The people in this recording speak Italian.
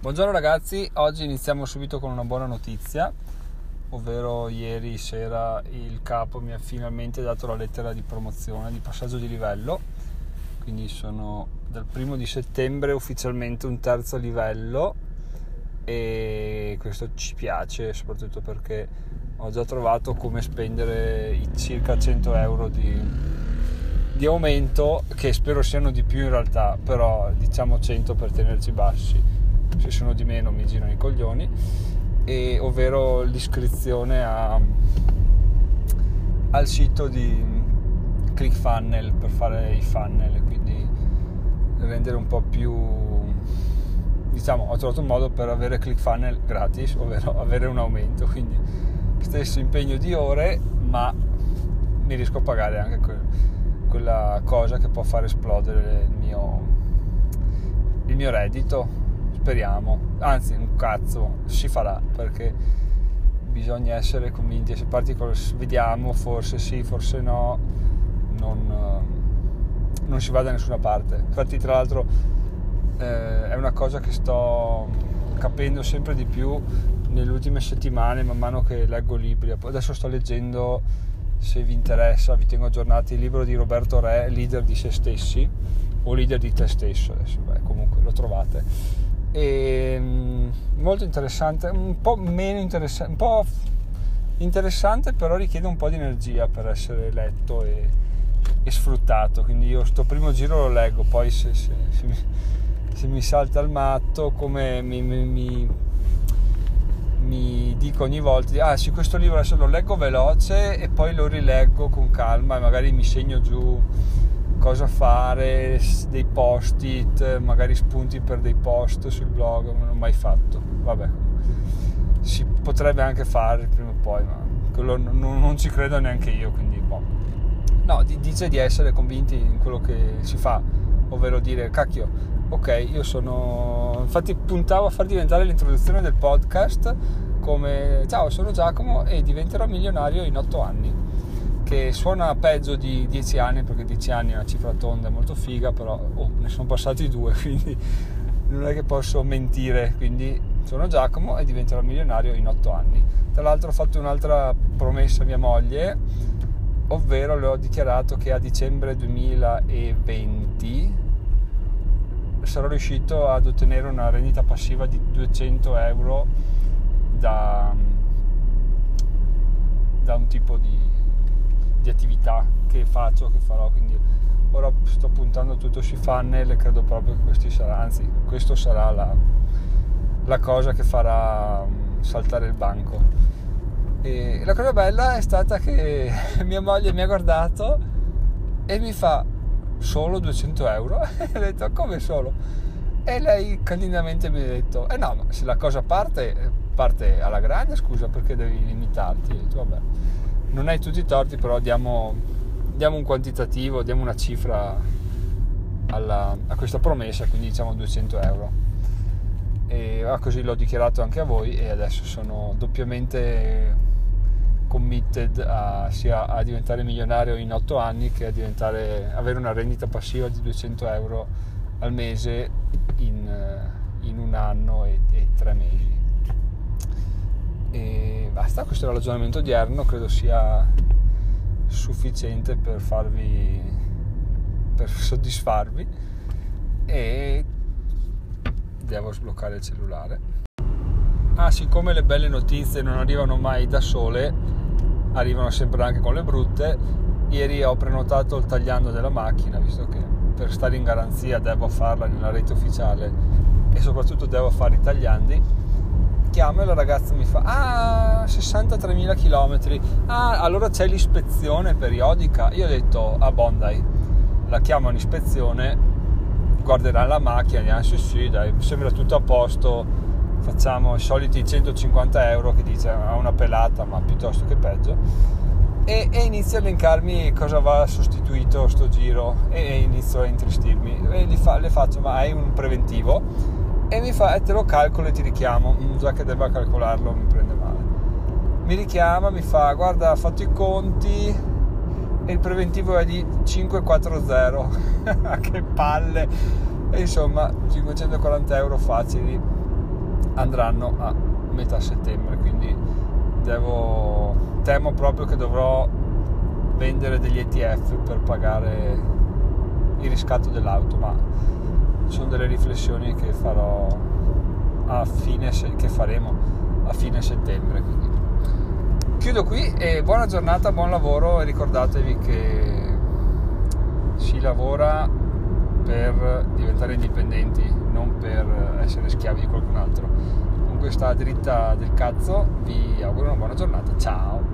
Buongiorno ragazzi, oggi iniziamo subito con una buona notizia, ovvero ieri sera il capo mi ha finalmente dato la lettera di promozione, di passaggio di livello, quindi sono dal primo di settembre ufficialmente un terzo livello e questo ci piace soprattutto perché ho già trovato come spendere i circa 100 euro di, di aumento che spero siano di più in realtà, però diciamo 100 per tenerci bassi se sono di meno mi girano i coglioni, e, ovvero l'iscrizione a, al sito di ClickFunnel per fare i funnel, quindi rendere un po' più diciamo ho trovato un modo per avere ClickFunnel gratis, ovvero avere un aumento, quindi stesso impegno di ore, ma mi riesco a pagare anche que- quella cosa che può far esplodere il mio, il mio reddito speriamo, anzi un cazzo, si farà perché bisogna essere convinti, se parti con vediamo, forse sì, forse no, non, non si va da nessuna parte. Infatti tra l'altro eh, è una cosa che sto capendo sempre di più nelle ultime settimane, man mano che leggo libri. Adesso sto leggendo, se vi interessa, vi tengo aggiornati, il libro di Roberto Re, Leader di se stessi, o Leader di te stesso, adesso beh, comunque lo trovate e ehm, molto interessante, un po' meno interessante, un po' interessante però richiede un po' di energia per essere letto e, e sfruttato, quindi io sto primo giro lo leggo, poi se, se, se, mi, se mi, salta il matto come mi, mi, mi, dico ogni volta, ah sì questo libro adesso lo leggo veloce e poi lo rileggo con calma e magari mi segno giù cosa fare, dei post-it, magari spunti per dei post sul blog, non l'ho mai fatto. Vabbè, si potrebbe anche fare prima o poi, ma quello non, non ci credo neanche io, quindi boh. No, dice di essere convinti in quello che si fa, ovvero dire, cacchio, ok, io sono... Infatti puntavo a far diventare l'introduzione del podcast come, ciao, sono Giacomo e diventerò milionario in otto anni che suona peggio di 10 anni perché 10 anni è una cifra tonda molto figa però oh, ne sono passati due quindi non è che posso mentire. Quindi sono Giacomo e diventerò milionario in 8 anni. Tra l'altro ho fatto un'altra promessa a mia moglie ovvero le ho dichiarato che a dicembre 2020 sarò riuscito ad ottenere una rendita passiva di 200 euro da, da un tipo di di attività che faccio, che farò, quindi ora sto puntando tutto sui funnel e credo proprio che questi sarà, anzi questo sarà la, la cosa che farà mm, saltare il banco. E la cosa bella è stata che mia moglie mi ha guardato e mi fa solo 200 euro e ho detto come solo? E lei candidamente mi ha detto eh no ma se la cosa parte parte alla grande scusa perché devi limitarti? E ho detto vabbè non hai tutti i torti, però diamo, diamo un quantitativo, diamo una cifra alla, a questa promessa, quindi diciamo 200 euro. E così l'ho dichiarato anche a voi e adesso sono doppiamente committed a, sia a diventare milionario in 8 anni che a avere una rendita passiva di 200 euro al mese in, in un anno e, e tre mesi e basta, questo era l'aggiornamento odierno, credo sia sufficiente per farvi, per soddisfarvi e devo sbloccare il cellulare. Ah, siccome le belle notizie non arrivano mai da sole, arrivano sempre anche con le brutte, ieri ho prenotato il tagliando della macchina, visto che per stare in garanzia devo farla nella rete ufficiale e soprattutto devo fare i tagliandi chiamo e la ragazza mi fa ah 63.000 km ah allora c'è l'ispezione periodica. Io ho detto a ah, Bondi. La chiamo all'ispezione guarderà la macchina ah sì sì dai sembra tutto a posto. Facciamo i soliti 150 euro. Che dice ha una pelata ma piuttosto che peggio. E, e inizia a elencarmi cosa va sostituito sto giro e, e inizio a intristirmi. E fa, le faccio ma hai un preventivo e mi fa, e te lo calcolo e ti richiamo, mm, già che debba calcolarlo mi prende male. Mi richiama, mi fa, guarda, ho fatto i conti e il preventivo è di 540, che palle! E insomma, 540 euro facili andranno a metà settembre, quindi devo, temo proprio che dovrò vendere degli ETF per pagare il riscatto dell'auto, ma sono delle riflessioni che farò a fine, che faremo a fine settembre. Quindi. Chiudo qui e buona giornata, buon lavoro e ricordatevi che si lavora per diventare indipendenti, non per essere schiavi di qualcun altro. Con questa dritta del cazzo vi auguro una buona giornata. Ciao!